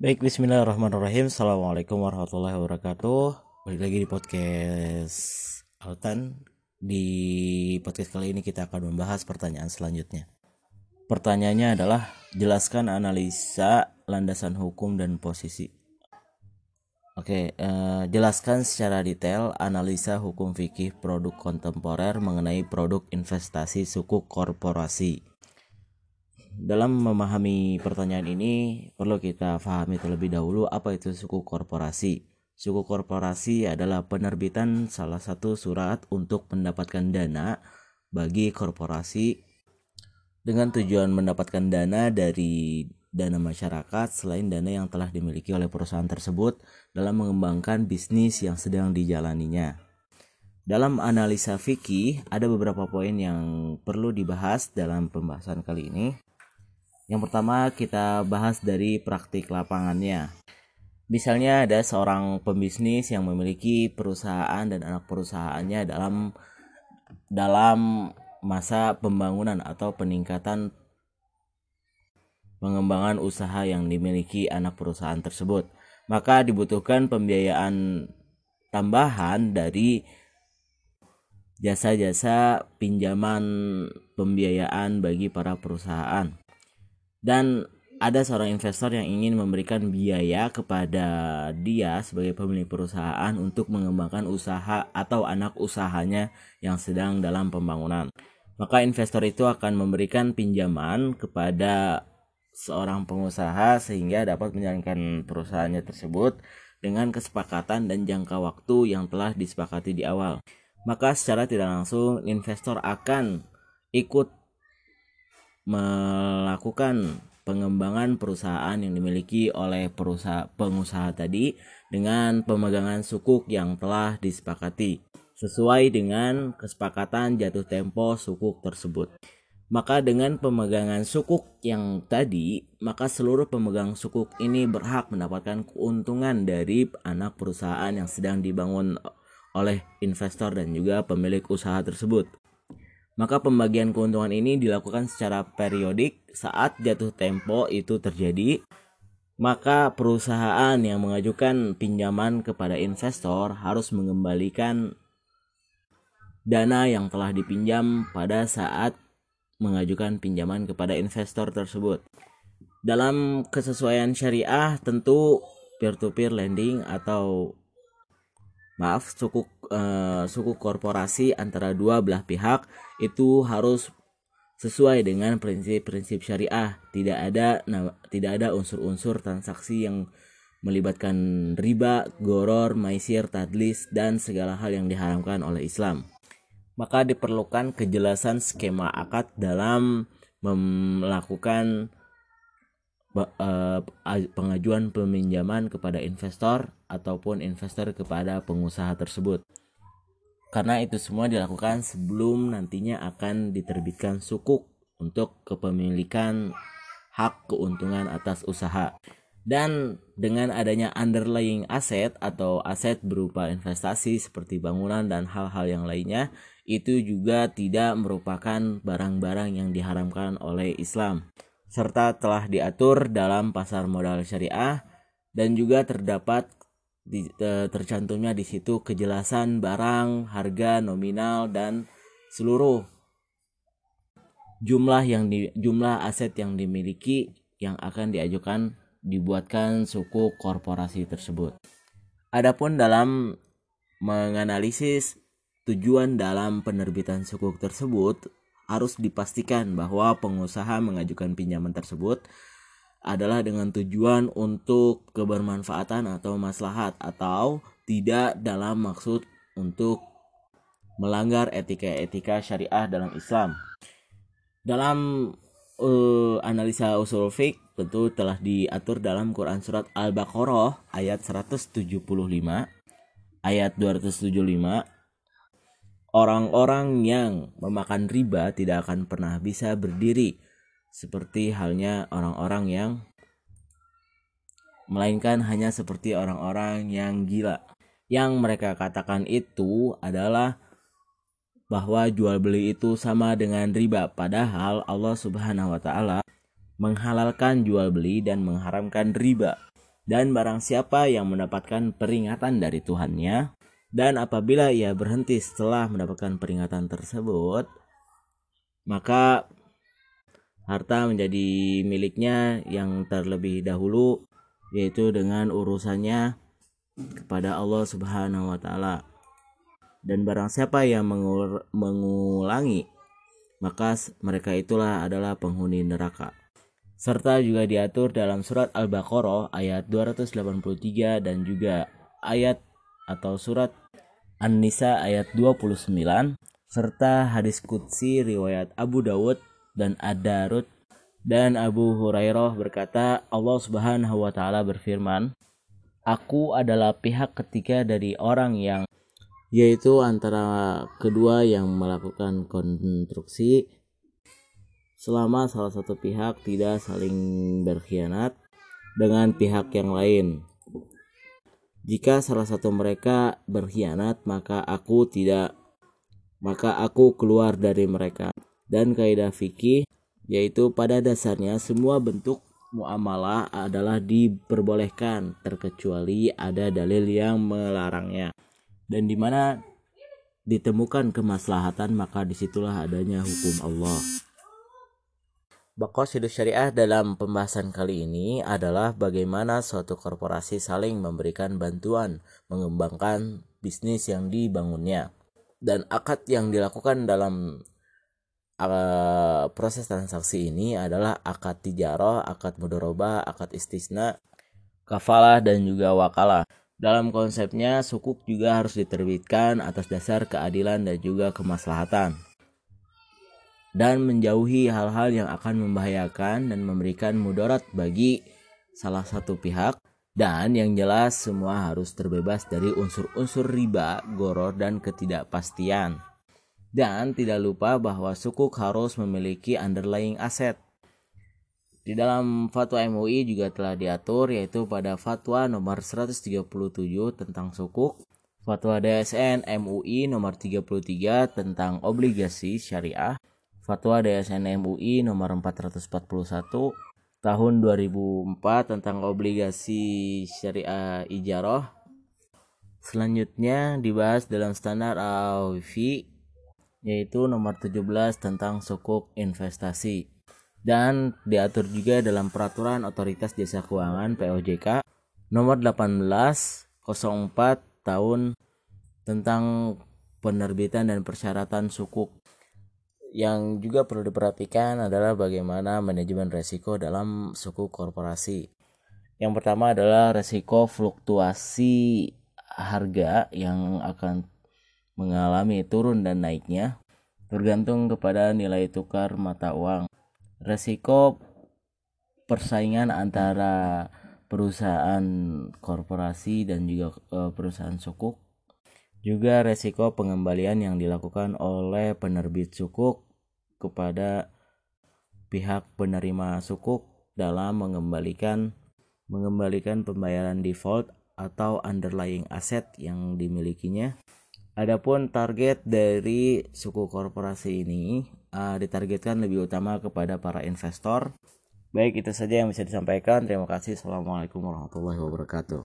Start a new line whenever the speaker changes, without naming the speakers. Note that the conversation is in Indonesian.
Baik, bismillahirrahmanirrahim. Assalamualaikum warahmatullahi wabarakatuh. Balik lagi di podcast Altan. Di podcast kali ini kita akan membahas pertanyaan selanjutnya. Pertanyaannya adalah jelaskan analisa landasan hukum dan posisi. Oke, eh, jelaskan secara detail analisa hukum fikih produk kontemporer mengenai produk investasi suku korporasi. Dalam memahami pertanyaan ini, perlu kita pahami terlebih dahulu apa itu suku korporasi. Suku korporasi adalah penerbitan salah satu surat untuk mendapatkan dana bagi korporasi dengan tujuan mendapatkan dana dari dana masyarakat selain dana yang telah dimiliki oleh perusahaan tersebut dalam mengembangkan bisnis yang sedang dijalaninya. Dalam analisa fikih, ada beberapa poin yang perlu dibahas dalam pembahasan kali ini. Yang pertama, kita bahas dari praktik lapangannya. Misalnya ada seorang pembisnis yang memiliki perusahaan dan anak perusahaannya dalam dalam masa pembangunan atau peningkatan pengembangan usaha yang dimiliki anak perusahaan tersebut. Maka dibutuhkan pembiayaan tambahan dari jasa-jasa pinjaman pembiayaan bagi para perusahaan. Dan ada seorang investor yang ingin memberikan biaya kepada dia sebagai pemilik perusahaan untuk mengembangkan usaha atau anak usahanya yang sedang dalam pembangunan. Maka investor itu akan memberikan pinjaman kepada seorang pengusaha sehingga dapat menjalankan perusahaannya tersebut dengan kesepakatan dan jangka waktu yang telah disepakati di awal. Maka secara tidak langsung investor akan ikut melakukan pengembangan perusahaan yang dimiliki oleh perusahaan pengusaha tadi dengan pemegangan sukuk yang telah disepakati sesuai dengan kesepakatan jatuh tempo sukuk tersebut. Maka dengan pemegangan sukuk yang tadi, maka seluruh pemegang sukuk ini berhak mendapatkan keuntungan dari anak perusahaan yang sedang dibangun oleh investor dan juga pemilik usaha tersebut. Maka pembagian keuntungan ini dilakukan secara periodik saat jatuh tempo itu terjadi. Maka perusahaan yang mengajukan pinjaman kepada investor harus mengembalikan dana yang telah dipinjam pada saat mengajukan pinjaman kepada investor tersebut. Dalam kesesuaian syariah tentu peer-to-peer lending atau maaf suku uh, suku korporasi antara dua belah pihak itu harus sesuai dengan prinsip-prinsip syariah. Tidak ada nah, tidak ada unsur-unsur transaksi yang melibatkan riba, goror, maisir, tadlis dan segala hal yang diharamkan oleh Islam maka diperlukan kejelasan skema akad dalam melakukan eh, pengajuan peminjaman kepada investor ataupun investor kepada pengusaha tersebut. Karena itu semua dilakukan sebelum nantinya akan diterbitkan sukuk untuk kepemilikan hak keuntungan atas usaha. Dan dengan adanya underlying aset atau aset berupa investasi seperti bangunan dan hal-hal yang lainnya, itu juga tidak merupakan barang-barang yang diharamkan oleh Islam serta telah diatur dalam pasar modal syariah dan juga terdapat di, tercantumnya di situ kejelasan barang, harga nominal dan seluruh jumlah yang di, jumlah aset yang dimiliki yang akan diajukan dibuatkan suku korporasi tersebut. Adapun dalam menganalisis Tujuan dalam penerbitan sukuk tersebut harus dipastikan bahwa pengusaha mengajukan pinjaman tersebut adalah dengan tujuan untuk kebermanfaatan atau maslahat atau tidak dalam maksud untuk melanggar etika-etika syariah dalam Islam. Dalam uh, analisa usul fiqh tentu telah diatur dalam Quran surat Al-Baqarah ayat 175 ayat 275 Orang-orang yang memakan riba tidak akan pernah bisa berdiri seperti halnya orang-orang yang melainkan hanya seperti orang-orang yang gila. Yang mereka katakan itu adalah bahwa jual beli itu sama dengan riba padahal Allah Subhanahu wa taala menghalalkan jual beli dan mengharamkan riba. Dan barang siapa yang mendapatkan peringatan dari Tuhannya, dan apabila ia berhenti setelah mendapatkan peringatan tersebut, maka harta menjadi miliknya yang terlebih dahulu yaitu dengan urusannya kepada Allah Subhanahu wa taala. Dan barang siapa yang mengulangi maka mereka itulah adalah penghuni neraka. Serta juga diatur dalam surat Al-Baqarah ayat 283 dan juga ayat atau surat An-Nisa ayat 29 serta hadis Qudsi riwayat Abu Dawud dan Ad-Darud dan Abu Hurairah berkata Allah Subhanahu wa taala berfirman Aku adalah pihak ketiga dari orang yang yaitu antara kedua yang melakukan konstruksi selama salah satu pihak tidak saling berkhianat dengan pihak yang lain. Jika salah satu mereka berkhianat, maka aku tidak maka aku keluar dari mereka. Dan kaidah fikih yaitu pada dasarnya semua bentuk muamalah adalah diperbolehkan terkecuali ada dalil yang melarangnya dan di mana ditemukan kemaslahatan maka di situlah adanya hukum Allah. Bakosidus syariah dalam pembahasan kali ini adalah bagaimana suatu korporasi saling memberikan bantuan mengembangkan bisnis yang dibangunnya dan akad yang dilakukan dalam uh, proses transaksi ini adalah akad tijarah, akad mudoroba, akad istisna, kafalah dan juga wakalah. Dalam konsepnya, sukuk juga harus diterbitkan atas dasar keadilan dan juga kemaslahatan. Dan menjauhi hal-hal yang akan membahayakan dan memberikan mudarat bagi salah satu pihak. Dan yang jelas semua harus terbebas dari unsur-unsur riba, goror, dan ketidakpastian. Dan tidak lupa bahwa sukuk harus memiliki underlying aset. Di dalam fatwa MUI juga telah diatur yaitu pada fatwa nomor 137 tentang sukuk, fatwa DSN MUI nomor 33 tentang obligasi syariah, fatwa DSN MUI nomor 441 tahun 2004 tentang obligasi syariah ijarah. Selanjutnya dibahas dalam standar AOV yaitu nomor 17 tentang sukuk investasi dan diatur juga dalam peraturan otoritas jasa keuangan POJK nomor 1804 tahun tentang penerbitan dan persyaratan sukuk yang juga perlu diperhatikan adalah bagaimana manajemen resiko dalam suku korporasi. Yang pertama adalah resiko fluktuasi harga yang akan mengalami turun dan naiknya tergantung kepada nilai tukar mata uang. Resiko persaingan antara perusahaan korporasi dan juga eh, perusahaan sukuk juga resiko pengembalian yang dilakukan oleh penerbit sukuk kepada pihak penerima sukuk dalam mengembalikan mengembalikan pembayaran default atau underlying asset yang dimilikinya Adapun target dari suku korporasi ini uh, ditargetkan lebih utama kepada para investor. Baik itu saja yang bisa disampaikan. Terima kasih. Assalamualaikum warahmatullahi wabarakatuh.